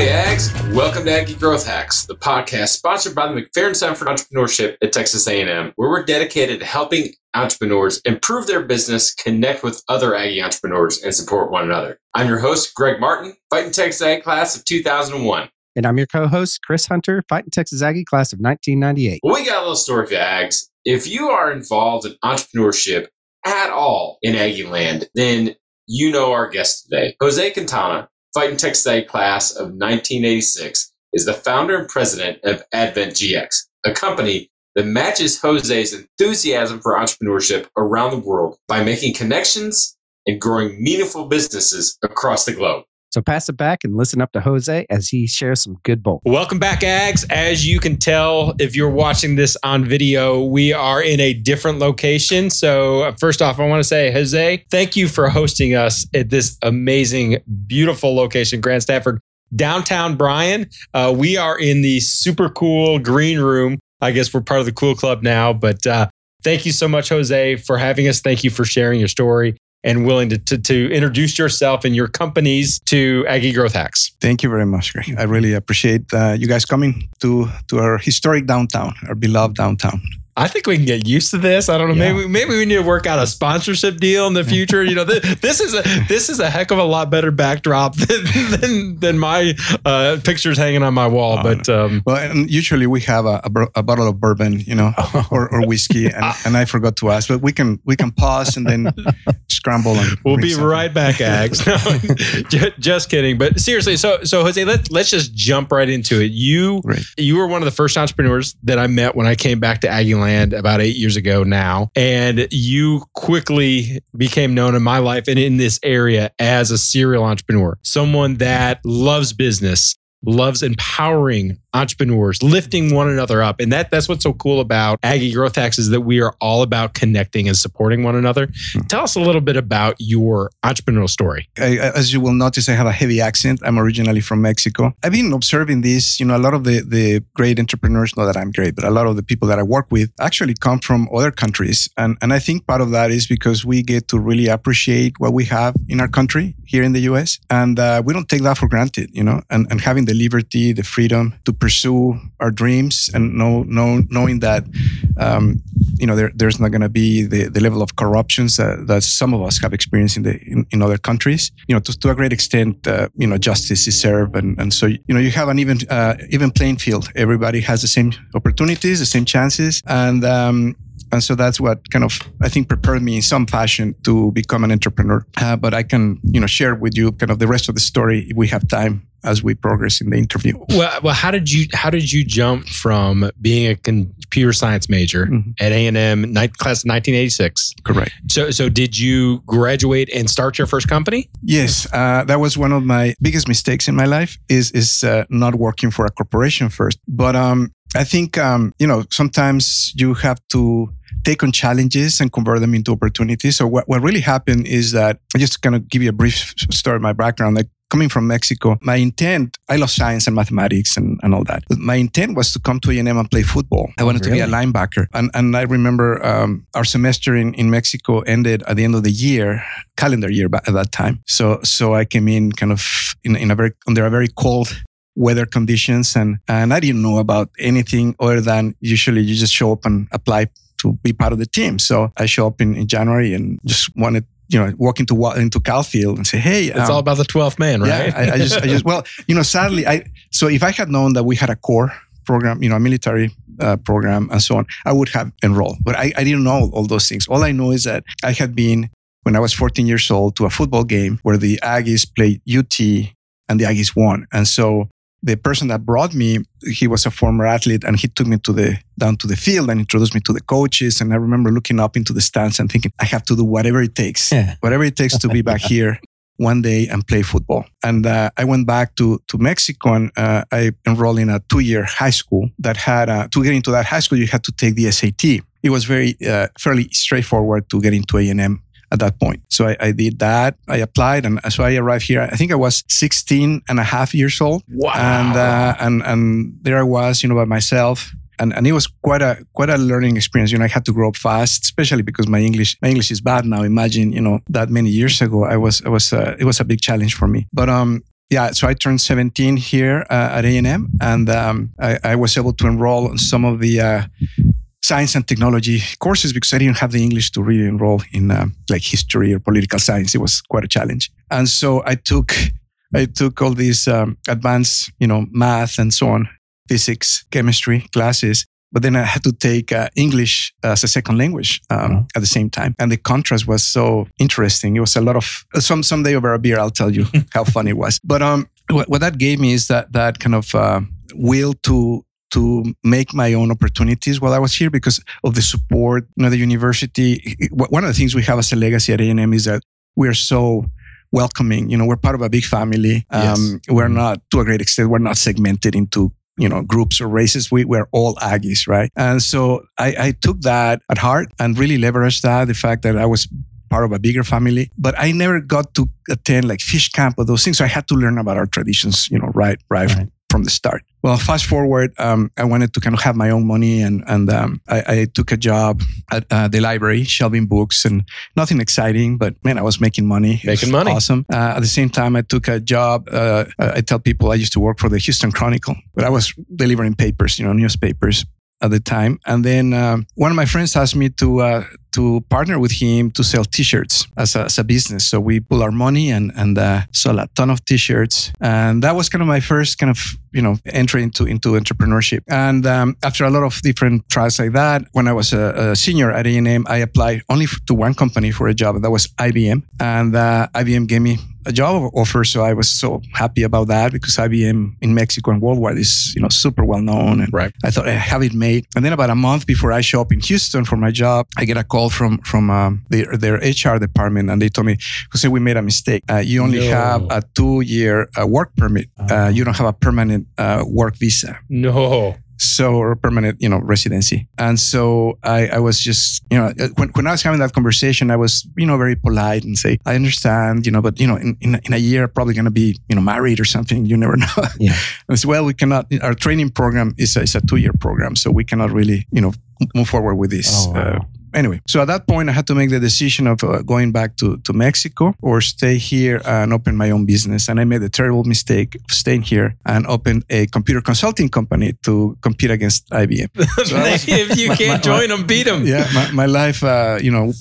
Howdy, Ags. Welcome to Aggie Growth Hacks, the podcast sponsored by the McFerrin Center for Entrepreneurship at Texas A&M, where we're dedicated to helping entrepreneurs improve their business, connect with other Aggie entrepreneurs, and support one another. I'm your host, Greg Martin, Fighting Texas Ag class of 2001. And I'm your co-host, Chris Hunter, Fighting Texas Aggie class of 1998. Well, we got a little story for you, Ags. If you are involved in entrepreneurship at all in Aggie land, then you know our guest today. Jose Quintana, Fighting Texas Ag class of 1986, is the founder and president of Advent GX, a company that matches Jose's enthusiasm for entrepreneurship around the world by making connections and growing meaningful businesses across the globe. So pass it back and listen up to Jose as he shares some good bull. Welcome back, Ags. As you can tell, if you're watching this on video, we are in a different location. So, uh, first off, I want to say, Jose, thank you for hosting us at this amazing, beautiful location, Grand Stafford, downtown Bryan. Uh, we are in the super cool green room. I guess we're part of the cool club now, but uh, thank you so much, Jose, for having us. Thank you for sharing your story and willing to, to, to, introduce yourself and your companies to Aggie Growth Hacks. Thank you very much, Greg. I really appreciate uh, you guys coming to, to our historic downtown, our beloved downtown. I think we can get used to this. I don't know. Yeah. Maybe maybe we need to work out a sponsorship deal in the future. you know, this, this, is a this is a heck of a lot better backdrop than than, than my uh, pictures hanging on my wall. Oh, but um, well, and usually we have a, a, a, bottle of bourbon, you know, or, or whiskey, and, and I forgot to ask, but we can we can pause and then scramble. And we'll be something. right back, Ags. No, just kidding. But seriously, so so Jose, let's let's just jump right into it. You right. you were one of the first entrepreneurs that I met when I came back to Aggie Land about eight years ago now, and you quickly became known in my life and in this area as a serial entrepreneur, someone that loves business, loves empowering entrepreneurs, lifting one another up. And that that's what's so cool about Aggie Growth Hacks is that we are all about connecting and supporting one another. Hmm. Tell us a little bit about your entrepreneurial story. I, as you will notice, I have a heavy accent. I'm originally from Mexico. I've been observing this. You know, a lot of the, the great entrepreneurs, not that I'm great, but a lot of the people that I work with actually come from other countries. And, and I think part of that is because we get to really appreciate what we have in our country here in the US. And uh, we don't take that for granted, you know, and, and having the liberty, the freedom to pursue our dreams and know, know knowing that um, you know there, there's not going to be the, the level of corruptions that, that some of us have experienced in the in, in other countries. You know to, to a great extent uh, you know justice is served and, and so you know you have an even uh, even playing field. Everybody has the same opportunities the same chances and um, and so that's what kind of I think prepared me in some fashion to become an entrepreneur. Uh, but I can you know share with you kind of the rest of the story if we have time as we progress in the interview. Well, well, how did you how did you jump from being a computer science major mm-hmm. at A and M, class of 1986? Correct. So, so did you graduate and start your first company? Yes, uh, that was one of my biggest mistakes in my life. Is is uh, not working for a corporation first, but um, I think um, you know sometimes you have to take on challenges and convert them into opportunities. So what, what really happened is that I just kind of give you a brief story of my background. Like coming from Mexico, my intent, I love science and mathematics and, and all that. But my intent was to come to A&M and play football. I wanted really? to be a linebacker. And, and I remember um, our semester in, in Mexico ended at the end of the year, calendar year at that time. So, so I came in kind of in, in a very, under a very cold weather conditions and, and I didn't know about anything other than usually you just show up and apply to be part of the team. So I show up in, in January and just wanted you know, walk into into Kyle Field and say, "Hey, it's um, all about the twelfth man, right?" Yeah, I, I, just, I just, well, you know, sadly, I so if I had known that we had a Corps program, you know, a military uh, program and so on, I would have enrolled. But I, I didn't know all those things. All I know is that I had been when I was 14 years old to a football game where the Aggies played UT and the Aggies won, and so the person that brought me, he was a former athlete and he took me to the down to the field and introduced me to the coaches. And I remember looking up into the stands and thinking, I have to do whatever it takes, yeah. whatever it takes to be back here one day and play football. And uh, I went back to, to Mexico and uh, I enrolled in a two year high school that had, uh, to get into that high school, you had to take the SAT. It was very, uh, fairly straightforward to get into A&M at that point. So I, I, did that. I applied, and so I arrived here. I think I was 16 and a half years old. Wow! And uh, and and there I was, you know, by myself. And, and it was quite a quite a learning experience. You know, I had to grow up fast, especially because my English my English is bad now. Imagine, you know, that many years ago, I was I was uh, it was a big challenge for me. But um, yeah, so I turned 17 here uh, at A&M, and um, I, I, was able to enroll in some of the uh, science and technology courses because I didn't have the English to really enroll in uh, like history or political science. It was quite a challenge, and so I took I took all these um, advanced, you know, math and so on, physics, chemistry classes. But then I had to take uh, English as a second language um, mm-hmm. at the same time, and the contrast was so interesting. It was a lot of some someday over a beer. I'll tell you how fun it was. But um, what, what, that gave me is that that kind of uh, will to to make my own opportunities while I was here because of the support. You know, the university. One of the things we have as a legacy at A&M is that we are so welcoming. You know, we're part of a big family. Um, yes. We're mm-hmm. not, to a great extent, we're not segmented into you know groups or races we we're all aggies right and so I, I took that at heart and really leveraged that the fact that i was part of a bigger family but i never got to attend like fish camp or those things so i had to learn about our traditions you know right right, right from the start. Well, fast forward, um, I wanted to kind of have my own money, and and um, I, I, took a job at uh, the library, shelving books, and nothing exciting, but man, I was making money. Making money, awesome. Uh, at the same time, I took a job. Uh, I tell people I used to work for the Houston Chronicle, but I was delivering papers, you know, newspapers at the time. And then um, one of my friends asked me to uh, to partner with him to sell T-shirts as a, as a business. So we pull our money and and uh, sell a ton of T-shirts, and that was kind of my first kind of you know entry into into entrepreneurship. And um, after a lot of different trials like that, when I was a, a senior at A&M, I applied only to one company for a job, and that was IBM. And uh, IBM gave me a job offer. So I was so happy about that because IBM in Mexico and worldwide is, you know, super well known. And right. I thought I have it made. And then about a month before I show up in Houston for my job, I get a call from from um, their, their HR department, and they told me, "Jose, we made a mistake. Uh, you only no. have a two year uh, work permit. Uh, you don't have a permanent uh, work visa." No so or permanent you know residency. And so i i was just you know when, when i was having that conversation i was you know very polite and say i understand you know but you know in, in, in a year probably going to be you know married or something you never know. Yeah. As well we cannot our training program is a, is a two-year program so we cannot really you know move forward with this oh, wow. uh, anyway, so at that point, I had to make the decision of uh, going back to, to Mexico or stay here and open my own business. And I made the terrible mistake of staying here and opened a computer consulting company to compete against IBM. So was, if you my, can't my, join my, them, beat them. Yeah, my, life, uh, you know,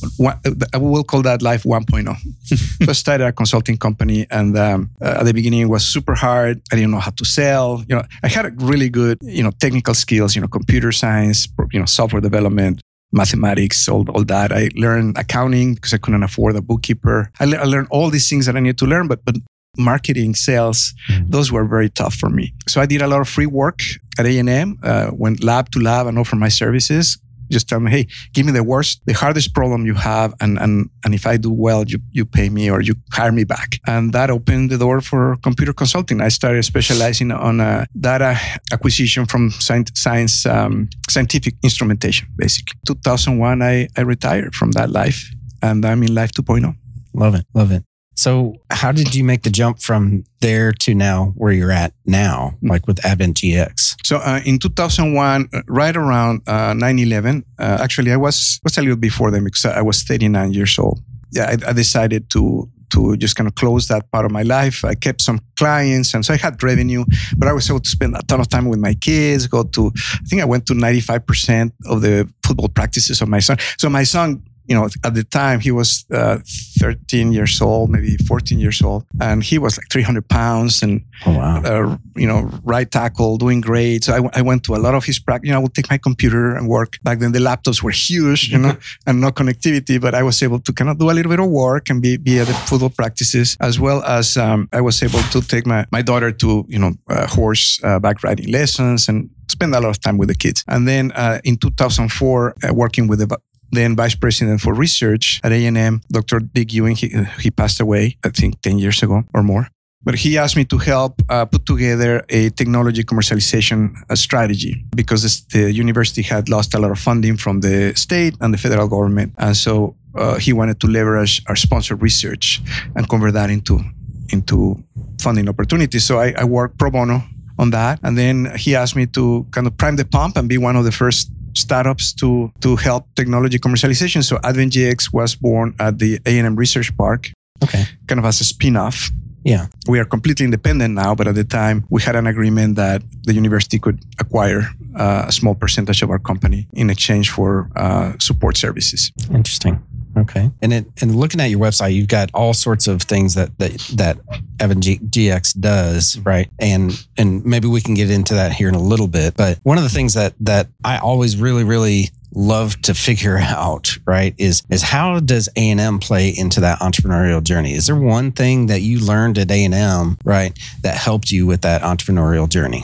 I will call that life 1.0. so I started a consulting company, and um, uh, at the beginning, it was super hard. I didn't know how to sell. You know, I had really good, you know, technical skills. You know, computer science, you know, software development, mathematics, all, all that. I learned accounting because I couldn't afford a bookkeeper. I, le- I learned all these things that I needed to learn, but, but marketing, sales, mm-hmm. those were very tough for me. So I did a lot of free work at A&M, uh, went lab to lab and offered my services just tell me, hey, give me the worst, the hardest problem you have, and and and if I do well, you you pay me or you hire me back. And that opened the door for computer consulting. I started specializing on uh, data acquisition from science, um, scientific instrumentation, basically. 2001, I I retired from that life, and I'm in life 2.0. Love it, love it. So, how did you make the jump from there to now where you're at now, like with Advent GX? So, uh, in 2001, uh, right around uh, 9 11, uh, actually, I was, was a little before them because I was 39 years old. Yeah, I, I decided to to just kind of close that part of my life. I kept some clients and so I had revenue, but I was able to spend a ton of time with my kids, go to, I think I went to 95% of the football practices of my son. So my son you know, at the time he was uh, 13 years old, maybe 14 years old, and he was like 300 pounds and, oh, wow. uh, you know, right tackle, doing great. So I, w- I went to a lot of his practice. You know, I would take my computer and work. Back then the laptops were huge, you know, and no connectivity, but I was able to kind of do a little bit of work and be, be at the football practices, as well as um, I was able to take my, my daughter to, you know, uh, horse back riding lessons and spend a lot of time with the kids. And then uh, in 2004, uh, working with the then vice president for research at A&M, Dr. Dick Ewing. He, he passed away, I think, 10 years ago or more. But he asked me to help uh, put together a technology commercialization uh, strategy because the university had lost a lot of funding from the state and the federal government. And so uh, he wanted to leverage our sponsored research and convert that into, into funding opportunities. So I, I worked pro bono on that. And then he asked me to kind of prime the pump and be one of the first startups to to help technology commercialization. So AdventGX was born at the A&M Research Park, okay, kind of as a spin-off. Yeah. We are completely independent now, but at the time we had an agreement that the university could acquire uh, a small percentage of our company in exchange for uh, support services. Interesting. Okay. And it, and looking at your website, you've got all sorts of things that that that Advent G- GX does, right? And and maybe we can get into that here in a little bit. But one of the things that that I always really really love to figure out, right, is is how does A and M play into that entrepreneurial journey? Is there one thing that you learned at A and M, right, that helped you with that entrepreneurial journey?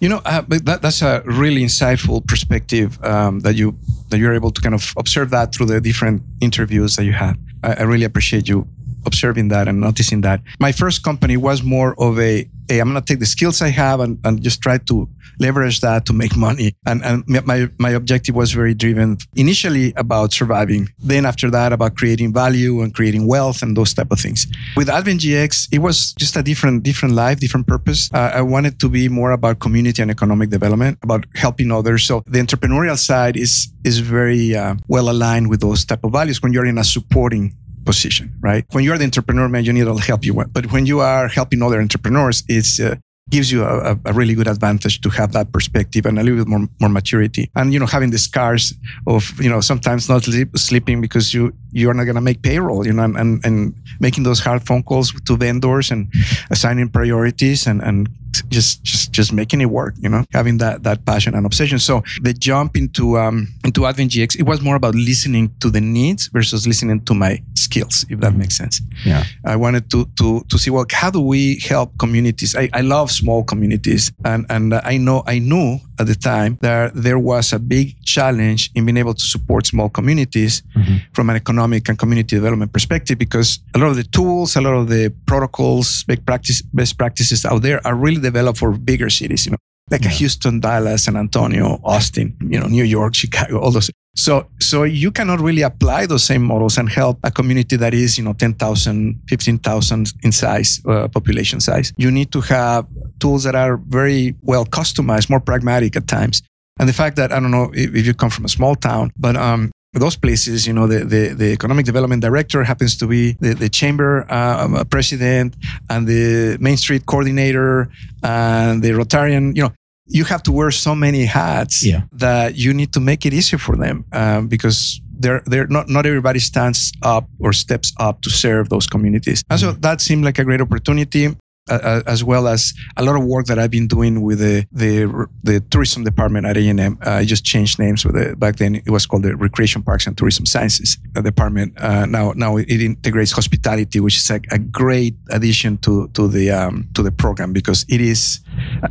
You know, uh, that, that's a really insightful perspective um, that you that you're able to kind of observe that through the different interviews that you had. I, I really appreciate you observing that and noticing that. My first company was more of a, hey, I'm going to take the skills I have and, and just try to leverage that to make money. And, and my, my objective was very driven initially about surviving. Then after that, about creating value and creating wealth and those type of things. With Advent GX, it was just a different, different life, different purpose. Uh, I wanted to be more about community and economic development, about helping others. So the entrepreneurial side is, is very uh, well aligned with those type of values when you're in a supporting position, right? When you're the entrepreneur, man, you need all help you want. But when you are helping other entrepreneurs, it's uh, gives you a, a, really good advantage to have that perspective and a little bit more, more maturity. And, you know, having the scars of, you know, sometimes not sleep, sleeping because you, you're not going to make payroll, you know, and, and, and, making those hard phone calls to vendors and assigning priorities and, and just, just, just making it work, you know, having that, that passion and obsession. So the jump into, um, into Advent GX, it was more about listening to the needs versus listening to my skills, if that mm-hmm. makes sense. Yeah. I wanted to, to, to see, well, how do we help communities? I, I love small communities. And, and I know, I knew at the time that there was a big challenge in being able to support small communities mm-hmm. from an economic and community development perspective because a lot of the tools, a lot of the protocols, best practice, best practices out there are really developed for bigger cities, you know, like yeah. Houston, Dallas, San Antonio, Austin, you know, New York, Chicago, all those. So, so you cannot really apply those same models and help a community that is, you know, 10,000, 15,000 in size, uh, population size. You need to have tools that are very well customized, more pragmatic at times. And the fact that, I don't know if, if you come from a small town, but, um, those places, you know, the, the, the, economic development director happens to be the, the chamber uh, president and the Main Street coordinator and the Rotarian, you know, you have to wear so many hats yeah. that you need to make it easier for them um, because they're, they're not, not everybody stands up or steps up to serve those communities. And so mm-hmm. that seemed like a great opportunity. Uh, as well as a lot of work that I've been doing with the the, the tourism department at A&M. Uh, I just changed names with it. Back then, it was called the Recreation Parks and Tourism Sciences uh, department. Uh, now, now it integrates hospitality, which is a, a great addition to to the um, to the program because it is.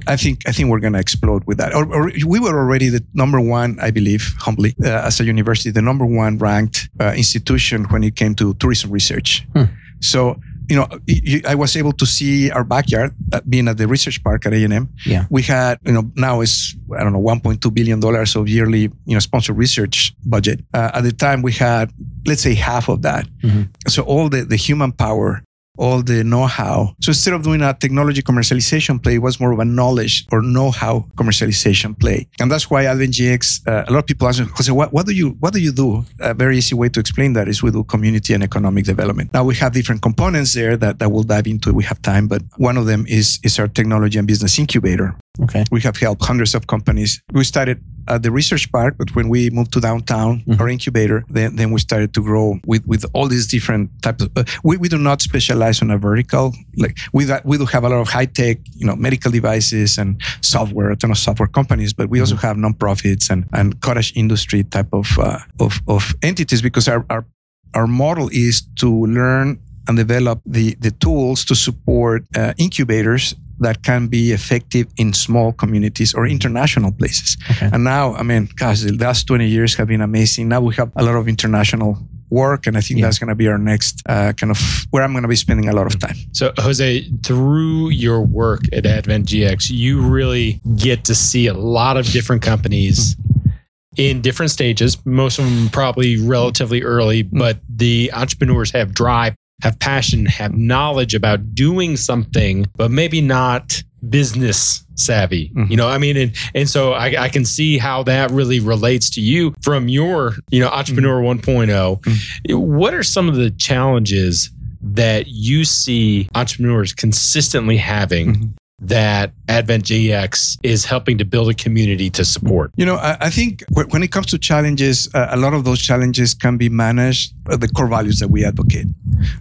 I think I think we're going to explode with that. Or, or, we were already the number one, I believe, humbly uh, as a university, the number one ranked institution when it came to tourism research. Hmm. So you know, I was able to see our backyard uh, being at the research park at A&M. Yeah. We had, you know, now it's, I don't know, $1.2 billion of yearly, you know, sponsored research budget. Uh, at the time we had, let's say half of that. Mm-hmm. So all the, the human power all the know-how. So instead of doing a technology commercialization play, it was more of a knowledge or know-how commercialization play. And that's why Advent GX, uh, a lot of people ask, Jose, what, what do you what do you do? A very easy way to explain that is we do community and economic development. Now we have different components there that, that we'll dive into. We have time, but one of them is is our technology and business incubator. Okay. We have helped hundreds of companies. We started at the research park, but when we moved to downtown, mm-hmm. our incubator, then, then we started to grow with, with all these different types of, uh, we, we do not specialize on a vertical. Like we, we do have a lot of high tech, you know, medical devices and software, a ton of software companies, but we mm-hmm. also have nonprofits and, and cottage industry type of, uh, of, of entities because our, our, our model is to learn and develop the, the tools to support uh, incubators that can be effective in small communities or international places. Okay. And now, I mean, gosh, the last 20 years have been amazing. Now we have a lot of international work. And I think yeah. that's going to be our next uh, kind of where I'm going to be spending a lot of time. So, Jose, through your work at Advent GX, you really get to see a lot of different companies in different stages, most of them probably relatively early, mm. but the entrepreneurs have drive have passion, have knowledge about doing something, but maybe not business savvy. Mm-hmm. You know, I mean, and and so I, I, can see how that really relates to you from your, you know, entrepreneur mm-hmm. 1 mm-hmm. What are some of the challenges that you see entrepreneurs consistently having Mhm. That Advent GX is helping to build a community to support? You know, I, I think wh- when it comes to challenges, uh, a lot of those challenges can be managed uh, the core values that we advocate,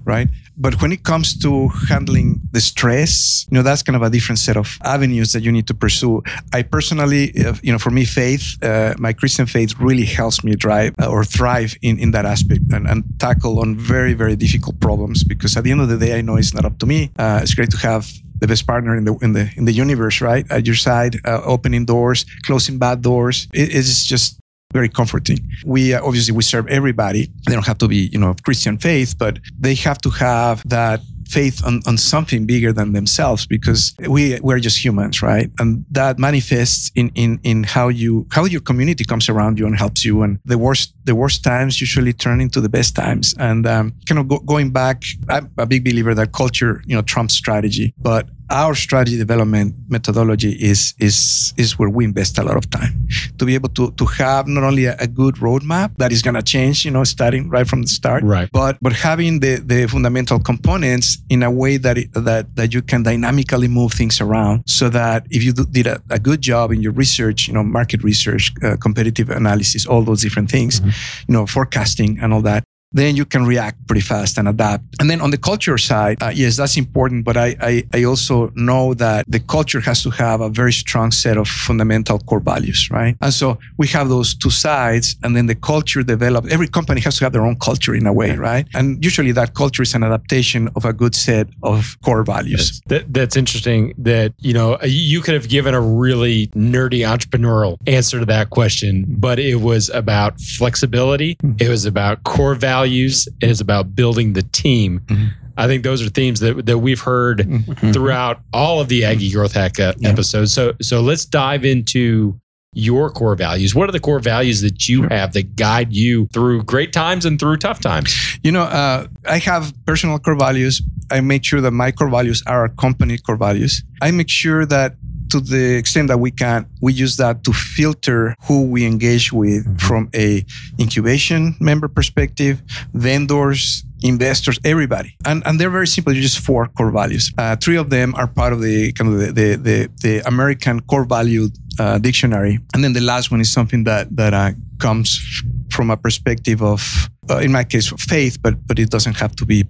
right? But when it comes to handling the stress, you know, that's kind of a different set of avenues that you need to pursue. I personally, uh, you know, for me, faith, uh, my Christian faith really helps me drive uh, or thrive in, in that aspect and, and tackle on very, very difficult problems because at the end of the day, I know it's not up to me. Uh, it's great to have the best partner in the in the in the universe, right, at your side, uh, opening doors, closing bad doors. It, it's just very comforting. We uh, obviously we serve everybody. They don't have to be you know of Christian faith, but they have to have that faith on, on something bigger than themselves because we we're just humans right? And that manifests in in in how you how your community comes around you and helps you. And the worst the worst times usually turn into the best times. And um, kind of go, going back i'm a big believer that culture you know trumps strategy. But our strategy development methodology is is is where we invest a lot of time to be able to to have not only a, a good roadmap that is going to change you know starting right from the start Right. but but having the the fundamental components in a way that it, that that you can dynamically move things around so that if you do, did a, a good job in your research you know market research uh, competitive analysis all those different things you know forecasting and all that then you can react pretty fast and adapt. And then on the culture side, uh, yes, that's important. But I, I, I also know that the culture has to have a very strong set of fundamental core values, right? And so we have those two sides, and then the culture develops. Every company has to have their own culture in a way, right? And usually that culture is an adaptation of a good set of core values. That, that's interesting that, you know, you could have given a really nerdy entrepreneurial answer to that question, but it was about flexibility. It was about core values. It was about building the team. Mhm. I think those are themes that, that we've heard Mhm. throughout all of the Aggie Growth Hack uh, Yeah. episodes. So, so let's dive into your core values. What are the core values that you have that guide you through great times and through tough times? You know, uh, I have personal core values. I make sure that my core values are our company core values. I make sure that to the extent that we can, we use that to filter who we engage with from a incubation member perspective, vendors, investors, everybody. And, and they're very simple. They're just four core values. Uh, three of them are part of the kind of the, the, the, the American core value uh, dictionary. And then the last one is something that, that uh, comes from a perspective of, uh, in my case, of faith, but, but it doesn't have to be,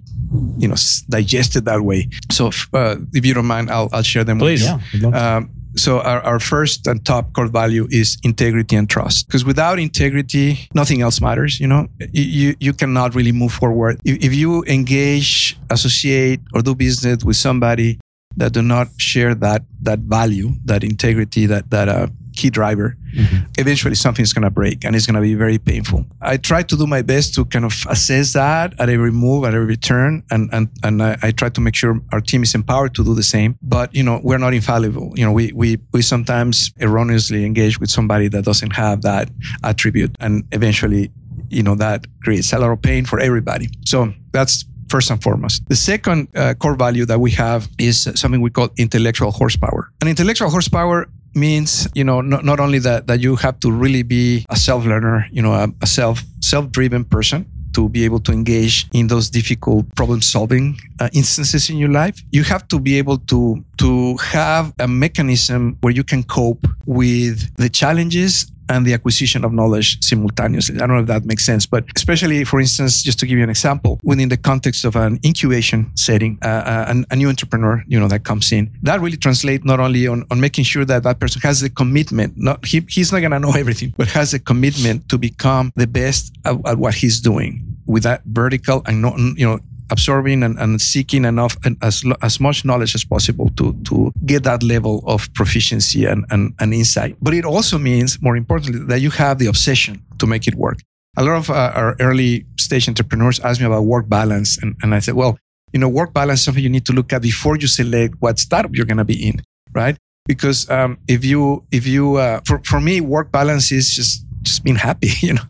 you know, digested that way. So if, uh, if you don't mind, I'll, I'll share them Please. with you. to. Um, so our, our first and top core value is integrity and trust. Because without integrity, nothing else matters. You know, you you, cannot really move forward if, if you engage, associate, or do business with somebody that do not share that that value, that integrity, that that uh, key driver. Mhm. Eventually, something's gonna break, and it's gonna be very painful. I try to do my best to kind of assess that at every move, at every turn, and and and I, I try to make sure our team is empowered to do the same. But you know, we're not infallible. You know, we we we sometimes erroneously engage with somebody that doesn't have that attribute, and eventually, you know, that creates a lot of pain for everybody. So that's first and foremost. The second uh, core value that we have is something we call intellectual horsepower. And intellectual horsepower means, you know, not, not only that that you have to really be a self-learner, you know, a, a self self-driven person to be able to engage in those difficult problem solving uh, instances in your life. You have to be able to to have a mechanism where you can cope with the challenges and the acquisition of knowledge simultaneously. I don't know if that makes sense, but especially, for instance, just to give you an example, within the context of an incubation setting, uh, uh, an- a new entrepreneur, you know, that comes in, that really translates not only on, on making sure that that person has the commitment, not he, he's not going to know everything, but has a commitment to become the best at, at what he's doing with that vertical and not, you know, absorbing and, and seeking enough and as, as much knowledge as possible to, to get that level of proficiency and, and, and insight. But it also means, more importantly, that you have the obsession to make it work. A lot of uh, our early stage entrepreneurs ask me about work balance. And, and I said, well, you know, work balance is something you need to look at before you select what startup you're going to be in, right? Because um, if you, if you, uh, for, for me, work balance is just, just being happy, you know,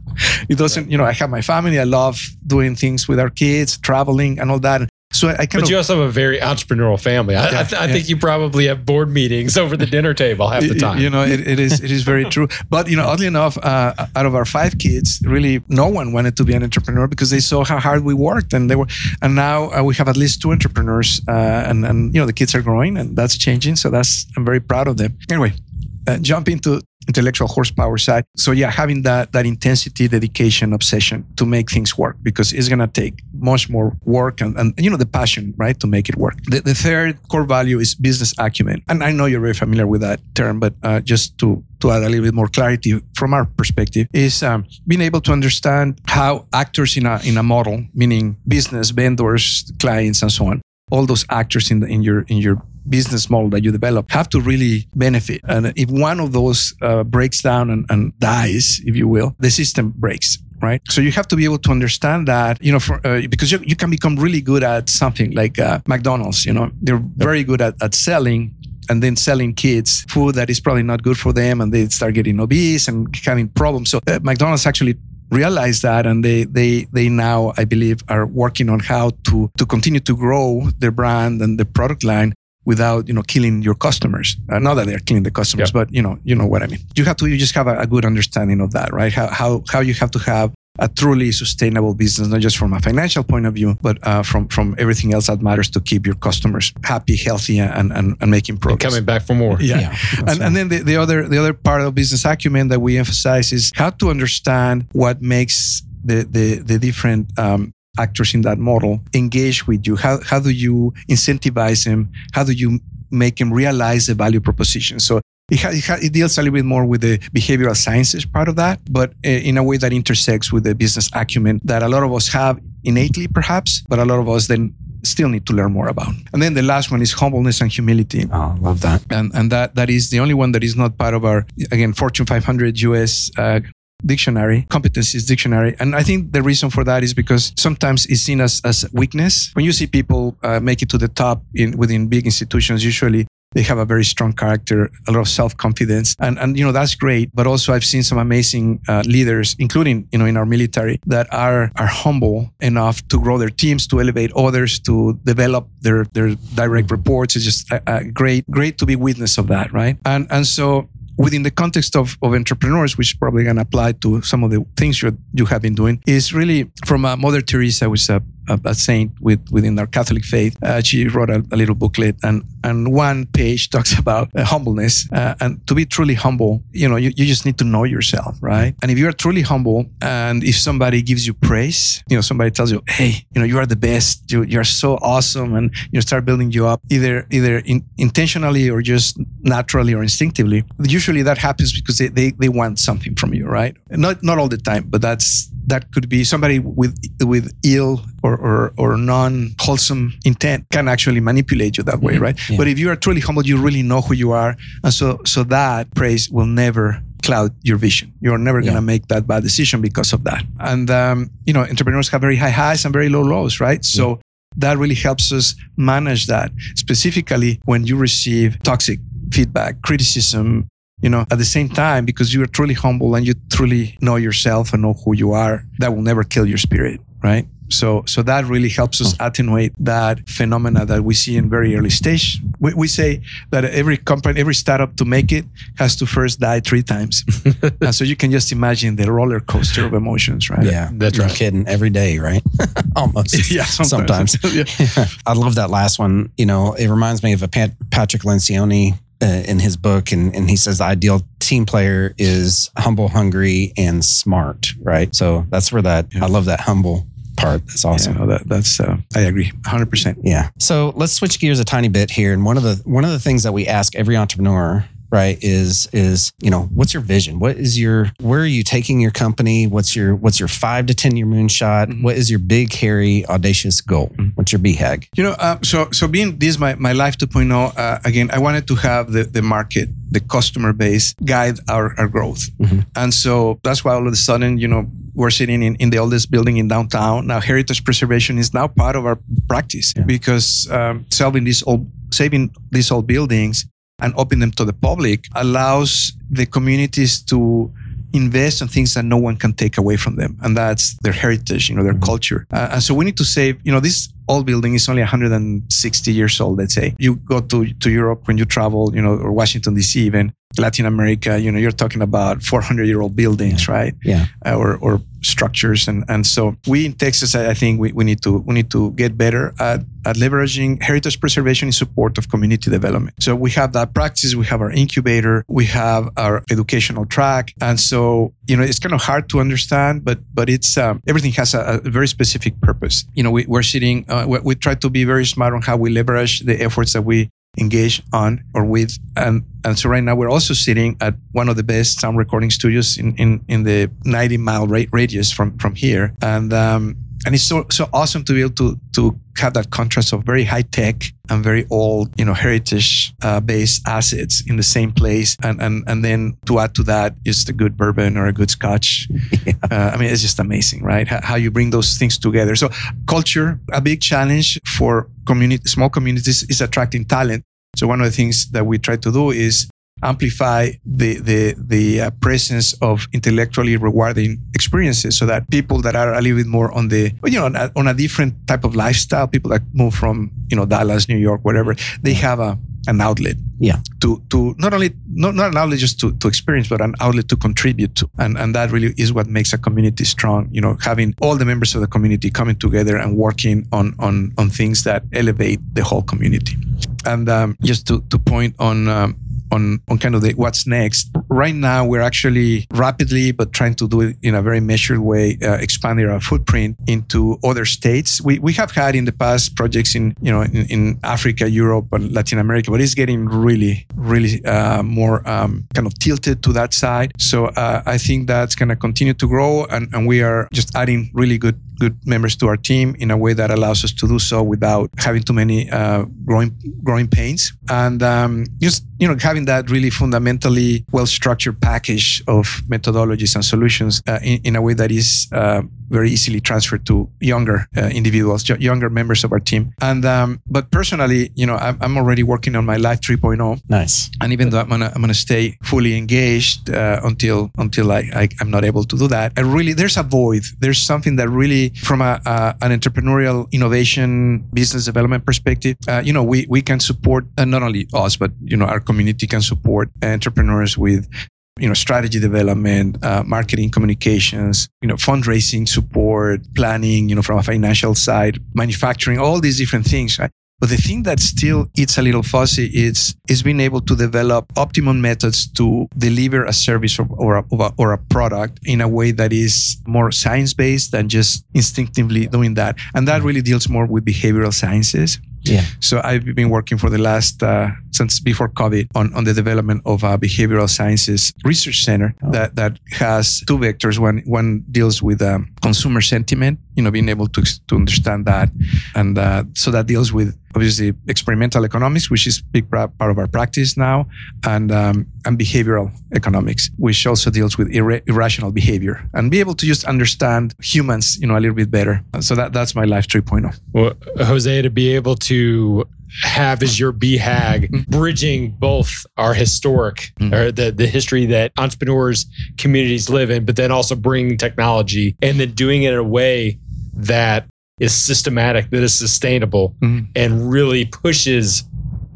it doesn't, you know, I have my family. I love doing things with our kids, traveling and all that. So I kind But you also have a very entrepreneurial family. I, I, th- I think you probably have board meetings over the dinner table half the time. You know, it, it is it is very true. But you know, oddly enough, uh, out of our five kids, really no one wanted to be an entrepreneur because they saw how hard we worked, and they were. And now uh, we have at least two entrepreneurs, uh, and and you know the kids are growing, and that's changing. So that's I'm very proud of them. Anyway, uh, jump into intellectual horsepower side. So yeah, having that that intensity, dedication, obsession to make things work because it's gonna take much more work and, and you know the passion, right, to make it work. The, the third core value is business acumen, and I know you're very familiar with that term, but uh, just to to add a little bit more clarity from our perspective is um, being able to understand how actors in a in a model, meaning business, vendors, clients, and so on, all those actors in the, in your in your business model that you develop have to really benefit. And if one of those uh, breaks down and, and dies, if you will, the system breaks. Right. So you have to be able to understand that, you know, for, uh, because you, you can become really good at something like uh, McDonald's, you know, they're very good at, at selling and then selling kids food that is probably not good for them and they start getting obese and having problems. So uh, McDonald's actually realized that and they they they now I believe are working on how to to continue to grow their brand and the product line without you know killing your customers. Uh, not that they're killing the customers Yeah. but you know you know what i mean. You have to you just have a, a good understanding of that right? How, how how you have to have a truly sustainable business not just from a financial point of view but uh, from from everything else that matters to keep your customers happy healthy and and, and making And coming back for more. yeah, that's and, and then the, the other the other part of business acumen that we emphasize is how to understand what makes the the, the different um, actors in that model engage with you. How how do you incentivize them? How do you make them realize the value proposition? So. It, ha- it, ha- it deals a little bit more with the behavioral sciences part of that, but uh, in a way that intersects with the business acumen that a lot of us have innately, perhaps, but a lot of us then still need to learn more about. And then the last one is humbleness and humility Oh, love that. and and that that is the only one that is not part of our again Fortune 500 US uh, dictionary competencies dictionary and i think the reason for that is because sometimes it's seen as as weakness when you see people uh, make it to the top in within big institutions usually they have a very strong character, a lot of self-confidence, and and you know that's great. But also, I've seen some amazing uh, leaders, including you know in our military, that are are humble enough to grow their teams, to elevate others, to develop their their direct reports. It's just a, a great great to be witness of that, right? And and so within the context of, of entrepreneurs, which probably can apply to some of the things you you have been doing, is really from Mother Teresa, was a, a, a saint with, within our Catholic faith. Uh, she wrote a, a little booklet, and and one page talks about uh, humbleness. Uh, and to be truly humble, you know, you, you just need to know yourself, right? And if you are truly humble, and if somebody gives you praise, you know, somebody tells you, "Hey, you know, you are the best. You you're so awesome," and you start building you up, either either in, intentionally or just naturally or instinctively. Usually that happens because they, they, they want something from you, right? Not not all the time, but that's that could be somebody with with ill or or, or non wholesome intent can actually manipulate you that way, right? Yeah. But if you are truly humble, you really know who you are, and so so that praise will never cloud your vision. You're never Yeah. going to make that bad decision because of that. And um, you know, entrepreneurs have very high highs and very low lows, right? So that really helps us manage that specifically when you receive toxic feedback, criticism, you know, at the same time, because you are truly humble and you truly know yourself and know who you are, that will never kill your spirit, right? So, so that really helps us hmm. attenuate that phenomena that we see in very early stage. We, we say that every company, every startup to make it has to first die three times. and so you can just imagine the roller coaster of emotions, right? Yeah, That's no right. kidding. Every day, right? Almost. Yeah, sometimes. yeah. I love that last one. You know, it reminds me of a Pat, Patrick Lencioni uh, in his book, and, and he says the ideal team player is humble, hungry, and smart. Right. So that's where that I love that humble part. That's awesome. Yeah, no, that, that's, uh, I agree 100%. Yeah. So let's switch gears a tiny bit here. And one of the one of the things that we ask every entrepreneur, right, is is you know what's your vision? What is your where are you taking your company? What's your what's your five to ten year moonshot? Mhm. What is your big, hairy, audacious goal? Mhm. What's your BHAG? You know, uh, so so being this my, my life 2.0, uh, again, I wanted to have the, the market, the customer base guide our, our growth. Mhm. And so that's why all of a sudden, you know, we're sitting in, in the oldest building in downtown. Now, heritage preservation is now part of our practice Yeah. because um, saving these old, saving these old buildings and open them to the public allows the communities to invest in things that no one can take away from them and that's their heritage you know their Mhm. culture uh, and so we need to save you know this old building is only 160 years old, let's say. You go to, to Europe when you travel, you know, or Washington, D.C. even, Latin America, you know, you're talking about 400 year old buildings, yeah. right? Yeah. Uh, or, or structures. And, and so we in Texas, I think we, we need to, we need to get better at, at leveraging heritage preservation in support of community development. So we have that practice. We have our incubator. We have our educational track. And so, you know, it's kind of hard to understand, but, but it's, um, everything has a, a, very specific purpose. You know, we, we're sitting, uh, we, we try to be very smart on how we leverage the efforts that we engage on or with. And, and so right now we're also sitting at one of the best sound recording studios in, in, in the 90 mile radius from, from here. And, um, and it's so, so awesome to be able to, to have that contrast of very high tech and very old, you know, heritage uh, based assets in the same place. And, and, and then to add to that is a good bourbon or a good scotch. Yeah. Uh, I mean, it's just amazing, right? How, how, you bring those things together. So culture, a big challenge for community, small communities is attracting talent. So one of the things that we try to do is amplify the the the uh, presence of intellectually rewarding experiences so that people that are a little bit more on the you know on a, on a different type of lifestyle people that move from you know Dallas New York whatever they have a an outlet yeah. to to not only not, not an outlet just to, to experience but an outlet to contribute to. And and that really is what makes a community strong you know having all the members of the community coming together and working on on on things that elevate the whole community. And um, just to to point on um, on, on kind of the what's next. Right now, we're actually rapidly, but trying to do it in a very measured way, uh, expanding our footprint into other states. We, we have had in the past projects in, you know, in, in Africa, Europe, and Latin America, but it's getting really, really uh, more um, kind of tilted to that side. So uh, I think that's going to continue to grow, and, and we are just adding really good good members to our team in a way that allows us to do so without having too many uh, growing growing pains and um, just you know having that really fundamentally well structured package of methodologies and solutions uh, in, in, a way that is uh, very easily transferred to younger uh, individuals, younger members of our team. And um, but personally, you know, I'm, I'm, already working on my life 3.0. Nice. And even though I'm gonna I'm gonna stay fully engaged uh, until until I, I am not able to do that, I really there's a void. There's something that really, from a, a an entrepreneurial innovation business development perspective, uh, you know, we we can support uh, not only us but you know our community can support entrepreneurs with you know, strategy development, uh, marketing communications, you know, fundraising support, planning, you know, from a financial side, manufacturing, all these different things, right? But the thing that still it's a little fuzzy is is being able to develop optimum methods to deliver a service or, or, a, or a product in a way that is more science based than just instinctively doing that. And that really deals more with behavioral sciences. Yeah. So I've been working for the last uh, since before COVID on, on the development of a behavioral sciences research center oh. that that has two vectors. One one deals with um, consumer sentiment, you know, being able to to understand that, and uh, so that deals with obviously experimental economics, which is big part of our practice now, and um, and behavioral economics, which also deals with ir- irrational behavior, and be able to just understand humans, you know, a little bit better. So that that's my life 3.0. Well, Jose, to be able to have as your BHAG, mm-hmm. bridging both our historic mm-hmm. or the, the history that entrepreneurs communities live in, but then also bringing technology and then doing it in a way that is systematic, that is sustainable, mm-hmm. and really pushes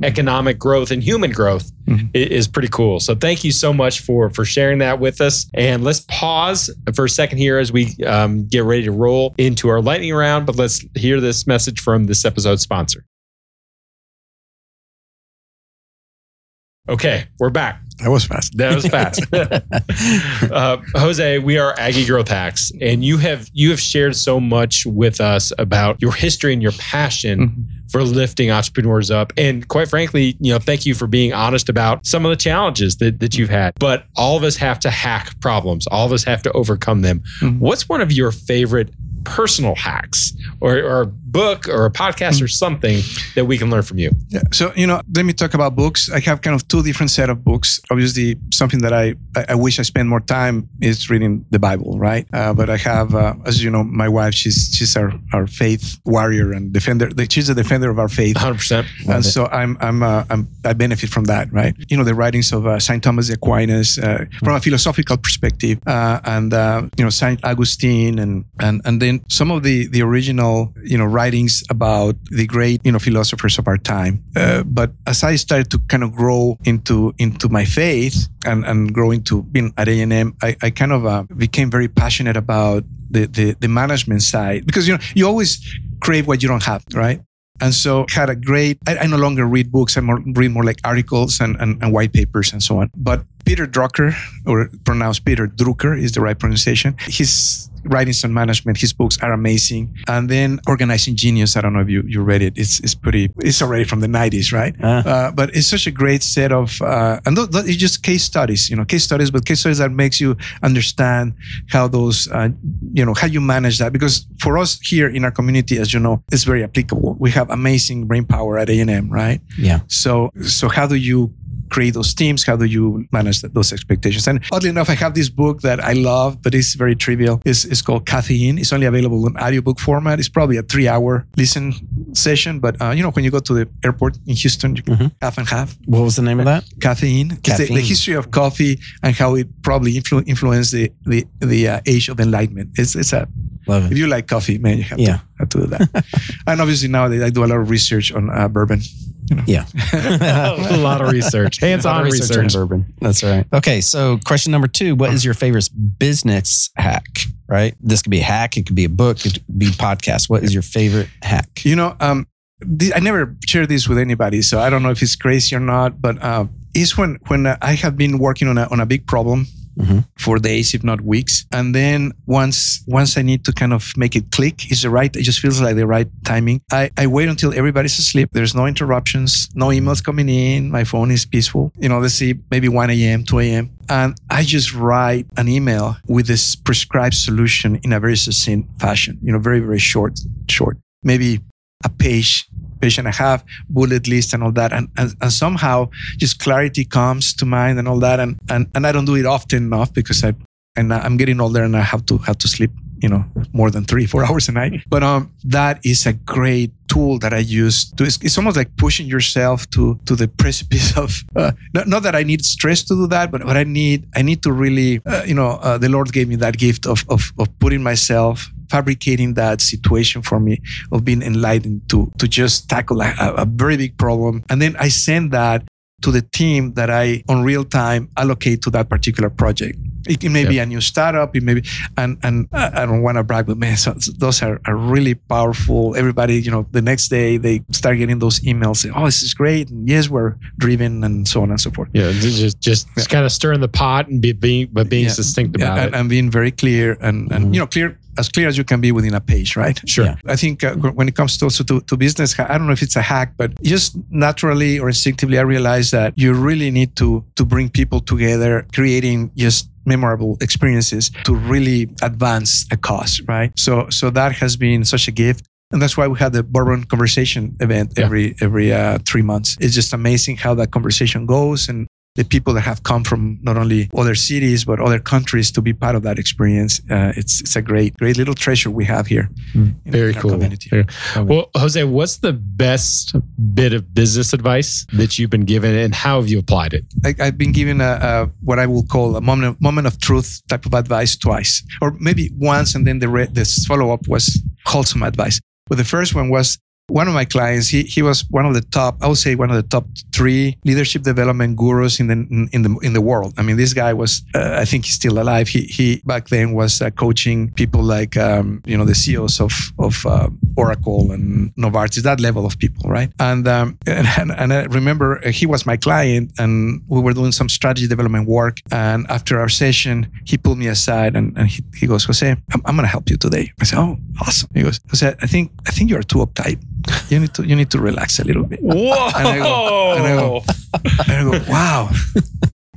economic growth and human growth mm-hmm. is pretty cool. So thank you so much for for sharing that with us. And let's pause for a second here as we um, get ready to roll into our lightning round. But let's hear this message from this episode's sponsor. Okay, we're back. That was fast. That was fast. uh, Jose, we are Aggie Growth Hacks, and you have you have shared so much with us about your history and your passion mm-hmm. for lifting entrepreneurs up. And quite frankly, you know, thank you for being honest about some of the challenges that, that you've had. But all of us have to hack problems. All of us have to overcome them. Mm-hmm. What's one of your favorite personal hacks or, or book or a podcast or something that we can learn from you? Yeah. So, you know, let me talk about books. I have kind of two different set of books. Obviously, something that I, I wish I spend more time is reading the Bible, right? Uh, but I have, uh, as you know, my wife, she's, she's our, our faith warrior and defender. She's a defender of our faith. 100%. And so I'm, I'm, uh, I'm, i benefit from that, right? You know, the writings of uh, St. Thomas Aquinas uh, from a philosophical perspective uh, and, you know, St. Augustine and, and, and then some of the, the original, you know, writings writings about the great, you know, philosophers of our time. Uh, but as I started to kind of grow into into my faith and and grow into being at A and M, I, I kind of uh, became very passionate about the, the the management side because you know you always crave what you don't have, right? And so had a great, I, I no longer read books. I more, read more like articles and, and, and, white papers and so on. But Peter Drucker, or pronounced Peter Drucker is the right pronunciation. His writings on management, his books are amazing. And then Organizing Genius, I don't know if you, you read it. It's, it's pretty, it's already from the 90s, right? Uh. Uh, but it's such a great set of, uh, and th- th- it's just case studies, you know, case studies, but case studies that makes you understand how those, uh, you know, how you manage that. Because for us here in our community, as you know, it's very applicable. We have amazing brain power at A&M, right? Yeah. So, so how do you create those teams? How do you manage those expectations? And oddly enough, I have this book that I love, but it's very trivial. It's, it's called Caffeine. It's only available in audiobook format. It's probably a three hour listen session. But, uh, you know, when you go to the airport in Houston, you mm-hmm. half and half. What was the name of that? Caffeine. Caffeine. The, the, history of coffee and how it probably influ- influenced the, the, the uh, age of enlightenment. It's, it's a, Love it. If you like coffee, man, you have, yeah. to, have to do that. and obviously nowadays I do a lot of research on uh, bourbon. You know. Yeah. a lot of research. Hands on research. research. bourbon. That's right. Okay. So question number two, what is your favorite business hack? Right. This could be a hack. It could be a book. It could be podcast. What is your favorite hack? You know, um, I never share this with anybody, so I don't know if it's crazy or not. But uh, it's when when I have been working on a on a big problem mm-hmm. for days, if not weeks. And then once once I need to kind of make it click, is the right. It just feels like the right timing. I, I wait until everybody's asleep. There's no interruptions, no emails coming in. My phone is peaceful. You know, let's see, maybe 1 a.m., 2 a.m. And I just write an email with this prescribed solution in a very succinct fashion. You know, very very short, short. Maybe a page page I have, bullet list and all that. And, and, and somehow just clarity comes to mind and all that. And, and, and I don't do it often enough because I, and I'm getting older and I have to have to sleep, you know, more than three, four hours a night. But um, that is a great tool that I use. To, it's, it's almost like pushing yourself to to the precipice of. Uh, not, not, that I need stress to do that, but what I need, I need to really, uh, you know, uh, the Lord gave me that gift of of, of putting myself fabricating that situation for me of being enlightened to to just tackle a, a very big problem and then i send that to the team that I on real time allocate to that particular project. It, it may yep. be a new startup, it may be, and and I don't want to brag, but man, so, those are, are really powerful. Everybody, you know, the next day they start getting those emails, saying, "Oh, this is great," and yes, we're driven, and so on and so forth. Yeah, just just yeah. kind of stirring the pot and be, being but being yeah. succinct about yeah, and, it and being very clear and and mm-hmm. you know clear as clear as you can be within a page, right? Sure. Yeah. I think uh, when it comes to also to, to business, I don't know if it's a hack, but just naturally or instinctively, I realized that you really need to to bring people together, creating just memorable experiences to really advance a cause, right? So so that has been such a gift. And that's why we have the Bourbon Conversation event yeah. every every uh, three months. It's just amazing how that conversation goes, and the people that have come from not only other cities but other countries to be part of that experience. Uh, it's it's a great great little treasure we have here. Mm, very in cool. Community. Very, well, Jose, what's the best bit of business advice that you've been given, and how have you applied it? I, have been given a, a, what I will call a moment of, moment of truth type of advice twice, or maybe once, and then the re- this follow up was wholesome advice. But the first one was one of my clients, he, he was one of the top, I would say one of the top three leadership development gurus in the in the in the world. I mean, this guy was, uh, I think he's still alive. He he back then was uh, coaching people like um, you know the CEOs of of uh, Oracle and Novartis, that level of people, right? And um, and, and I remember he was my client, and we were doing some strategy development work. And after our session, he pulled me aside and, and he, he goes, Jose, I'm, I'm going to help you today. I said, Oh, awesome. He goes, Jose, I think I think you are too uptight you need to you need to relax a little bit. Whoa! And I go, and I go, and I go wow.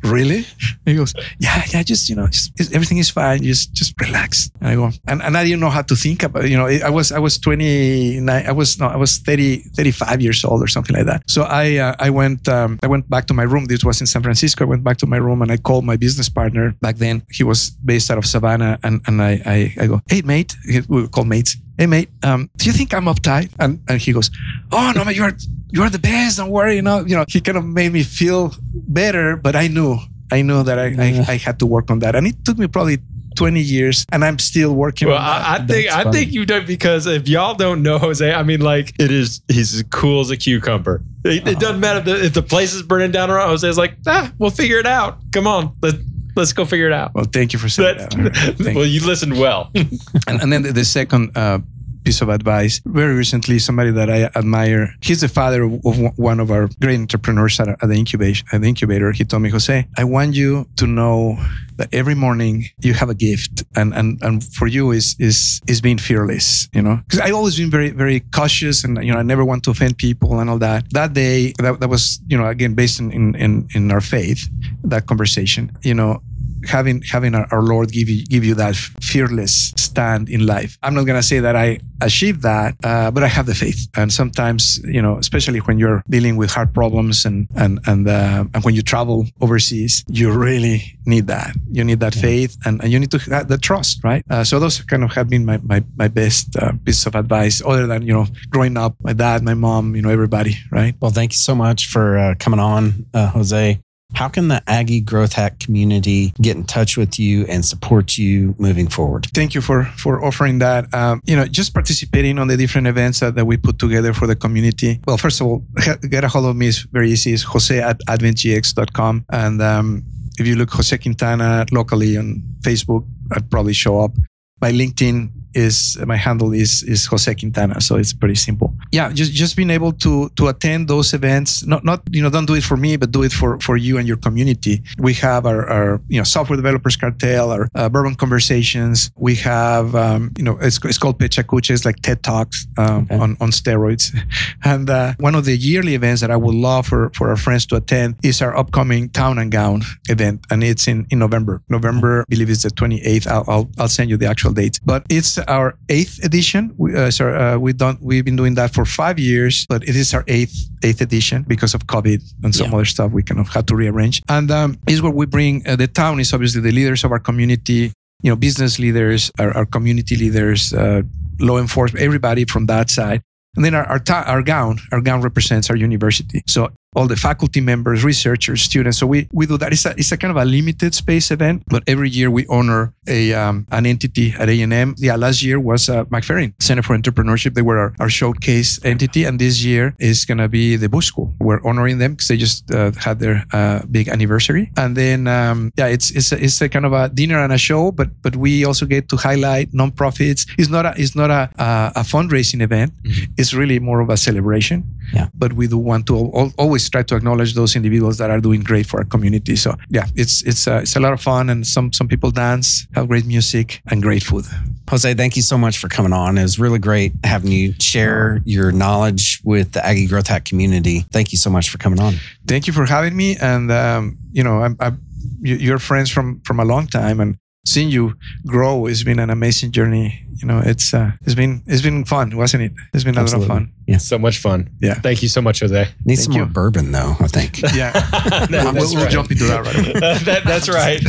Really? he goes, yeah, yeah, just, you know, just, everything is fine. Just, just relax. And I go, and, and I didn't know how to think about, you know, I was, I was 29, I was, no, I was 30, 35 years old or something like that. So I, uh, I went, um, I went back to my room. This was in San Francisco. I went back to my room and I called my business partner back then. He was based out of Savannah. And, and I, I, I go, hey, mate, we were called mates hey mate, um, do you think I'm uptight? And, and he goes, oh no, you're you're the best. Don't worry. You know, you know. He kind of made me feel better, but I knew, I knew that I, I, I had to work on that, and it took me probably 20 years, and I'm still working. Well, on that. I, I think That's I funny. think you've done because if y'all don't know Jose, I mean, like it is he's as cool as a cucumber. It, it doesn't matter if the, if the place is burning down around. Jose's like, ah, we'll figure it out. Come on, let let's go figure it out. Well, thank you for saying That's, that. Thank well, you listened well. and, and then the, the second uh, piece of advice. Very recently somebody that i admire he's the father of, one of our great entrepreneurs at, the incubation at the incubator. He told me jose i want you to know that every morning you have a gift and and, and for you is is is being fearless you know? Because i've always been very very cautious and you know i never want to offend people and all that. That day that, that was you know again based in in, in our faith that conversation you know having having our, our Lord give you give you that fearless stand in life. I'm not gonna say that I achieved that, uh, but I have the faith. And sometimes, you know, especially when you're dealing with hard problems and and and uh, and when you travel overseas, you really need that. You need that faith, and, and you need to have the trust, right? Uh, so those kind of have been my my, my best uh, piece of advice, other than you know, growing up, my dad, my mom, you know, everybody, right? Well, thank you so much for uh, coming on, uh, Jose. How can the Aggie Growth Hack community get in touch with you and support you moving forward? thank you for for offering that. Um, you know, just participating on the different events that, that we put together for the community. Well, first of all, get a hold of me is very easy. It's Jose at adventgx.com. And um, if you look Jose Quintana locally on Facebook, I'd probably show up. My LinkedIn is my handle is is Jose Quintana, so it's pretty simple. Yeah, just just being able to to attend those events. Not not you know don't do it for me, but do it for for you and your community. We have our, our you know software developers cartel, our uh, bourbon conversations. We have um, you know it's, it's called PechaKucha. It's like TED Talks um, Okay. on on steroids. And uh, one of the yearly events that I would love for for our friends to attend is our upcoming Town and Gown event, and it's in in November. November, I believe it's the 28th. I'll I'll, I'll send you the actual dates. But it's our eighth edition. We, uh, sorry, uh, we done we've been doing that for five years, but it is our eighth eighth edition because of COVID and some Yeah. other stuff. We kind of had to rearrange. And um, is where we bring uh, the town is obviously the leaders of our community. You know, business leaders, our, our community leaders, uh, law enforcement, everybody from that side. And then our, our, ta- our gown, our gown represents our university. So all the faculty members, researchers, students. So we, we do that. It's a, it's a kind of a limited space event, but every year we honor a um, an entity at A&M. Yeah, last year was uh, McFerrin Center for Entrepreneurship. They were our, our showcase entity. And this year is going to be the Bush School. We're honoring them because they just uh, had their uh, big anniversary. And then, um, yeah, it's, it's, a, it's a kind of a dinner and a show, but, but we also get to highlight nonprofits. It's not a, it's not a, a, a fundraising event. It's really more of a celebration. Yeah. But we do want to al- always try to acknowledge those individuals that are doing great for our community. So yeah, it's it's uh, it's a lot of fun, and some some people dance, have great music, and great food. Jose, thank you so much for coming on. It was really great having you share your knowledge with the Aggie Growth Hack community. Thank you so much for coming on. Thank you for having me, and um, you know I'm, I'm you- you're friends from from a long time, and seeing you grow has been an amazing journey. You know, it's uh, it's been it's been fun, wasn't it? It's been a lot of fun. Yeah, so much fun. Yeah. Thank you so much, Jose. Need Thank some more bourbon though, I think. Yeah, That- we'll, that's we'll right. jump into that right away. That- that's right.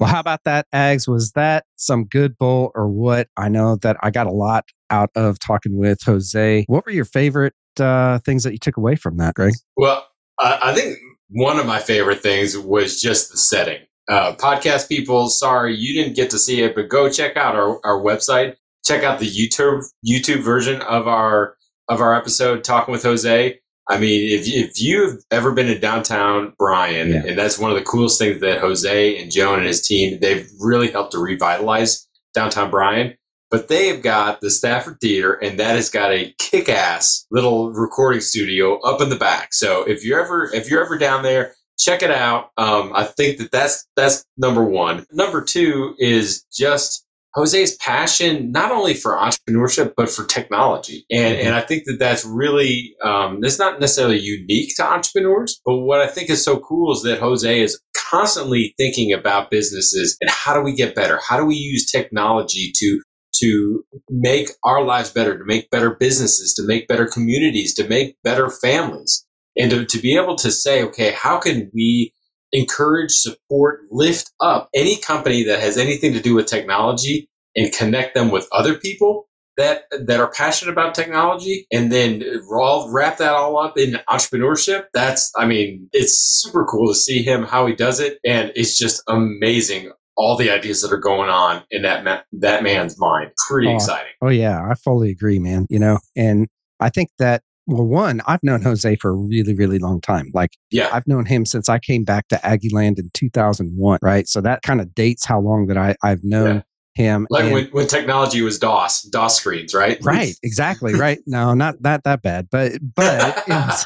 Well, how about that, Ags? Was that some good bull or what? I know that I got a lot out of talking with Jose. What were your favorite uh, things that you took away from that, Greg? Well, I, I think one of my favorite things was just the setting. Uh, podcast people, sorry you didn't get to see it, but go check out our, our website. Check out the YouTube YouTube version of our of our episode talking with Jose. I mean, if you- if you've ever been to downtown Bryan, Yeah. and that's one of the coolest things that Jose and Joan and his team they've really helped to revitalize downtown Bryan. But they've got the Stafford Theater, and that has got a kick-ass little recording studio up in the back. So if you're ever if you're ever down there, check it out. Um, I think that that's that's number one. Number two is just Jose's passion, not only for entrepreneurship but for technology, and and I think that that's really um, that's not necessarily unique to entrepreneurs. But what I think is so cool is that Jose is constantly thinking about businesses and how do we get better? How do we use technology to to make our lives better, to make better businesses, to make better communities, to make better families, and to, to be able to say, okay, how can we encourage, support, lift up any company that has anything to do with technology and connect them with other people that that are passionate about technology and then wrap that all up in entrepreneurship that's i mean it's super cool to see him how he does it and it's just amazing all the ideas that are going on in that ma- that man's mind. Pretty Oh. exciting. Oh yeah, I fully agree, man. You know, and I think that well, one, I've known Jose for a really, really long time. Like Yeah. I've known him since I came back to Aggie Land in 2001, right? So that kind of dates how long that I I've known him. Like And- when, when technology was DOS, DOS screens, right? right, exactly, right. No, not that that bad, but but was,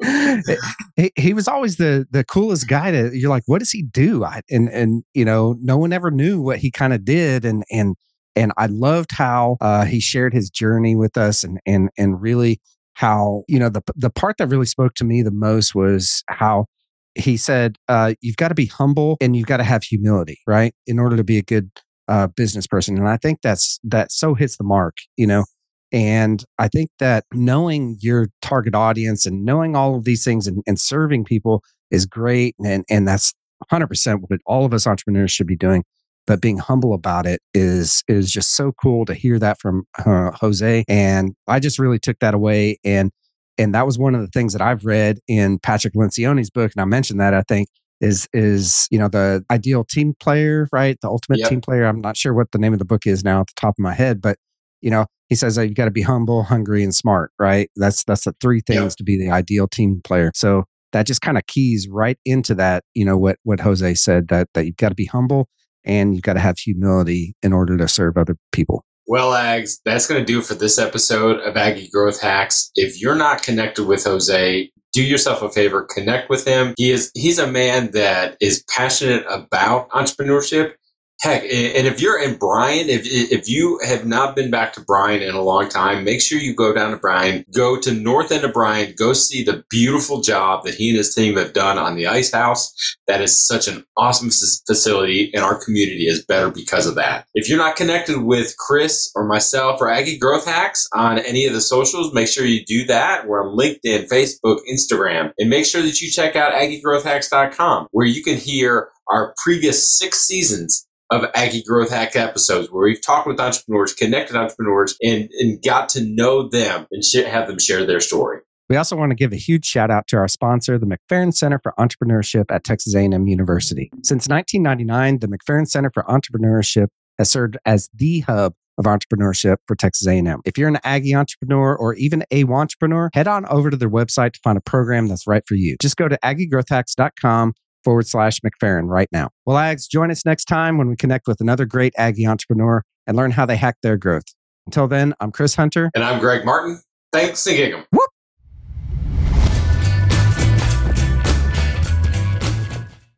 he, he was always the the coolest guy to you're like what does he do I, and and you know no one ever knew what he kind of did and and and i loved how uh, he shared his journey with us and and and really how you know the the part that really spoke to me the most was how he said uh, you've got to be humble and you've got to have humility right in order to be a good uh, business person and i think that's that so hits the mark you know and I think that knowing your target audience and knowing all of these things and, and serving people is great. And, and that's 100% what all of us entrepreneurs should be doing. But being humble about it is is just so cool to hear that from uh, Jose. And I just really took that away. And and that was one of the things that I've read in Patrick Lencioni's book. And I mentioned that I think is is you know the ideal team player, right? The ultimate Yep. team player. I'm not sure what the name of the book is now at the top of my head, but you know he says that you got to be humble hungry and smart right that's that's the three things Yep. to be the ideal team player so that just kind of keys right into that you know what what jose said that that you've got to be humble and you've got to have humility in order to serve other people Well, Ags, that's going to do for this episode of Aggie Growth Hacks. If you're not connected with Jose, do yourself a favor, connect with him. He is he's a man that is passionate about entrepreneurship. Heck, and if you're in Bryan, if if you have not been back to Bryan in a long time, make sure you go down to Bryan, go to north end of Bryan, go see the beautiful job that he and his team have done on the ice house. That is such an awesome facility, and our community is better because of that. If you're not connected with Chris or myself or Aggie Growth Hacks on any of the socials, make sure you do that. We're on LinkedIn, Facebook, Instagram, and make sure that you check out AggieGrowthHacks.com, where you can hear our previous six seasons of Aggie Growth Hack episodes, where we've talked with entrepreneurs, connected entrepreneurs, and, and got to know them and sh- have them share their story. we also want to give a huge shout out to our sponsor the mcferrin center for entrepreneurship at texas a&m university since 1999 the mcferrin center for entrepreneurship has served as the hub of entrepreneurship for Texas A&M. If you're an Aggie entrepreneur or even a entrepreneur, head on over to their website to find a program that's right for you. Just go to aggiegrowthhacks.com forward slash McFerrin right now. Well, Ags, join us next time when we connect with another great Aggie entrepreneur and learn how they hack their growth. Until then, I'm Chris Hunter. And I'm Greg Martin. Thanks and gig 'em. Woo!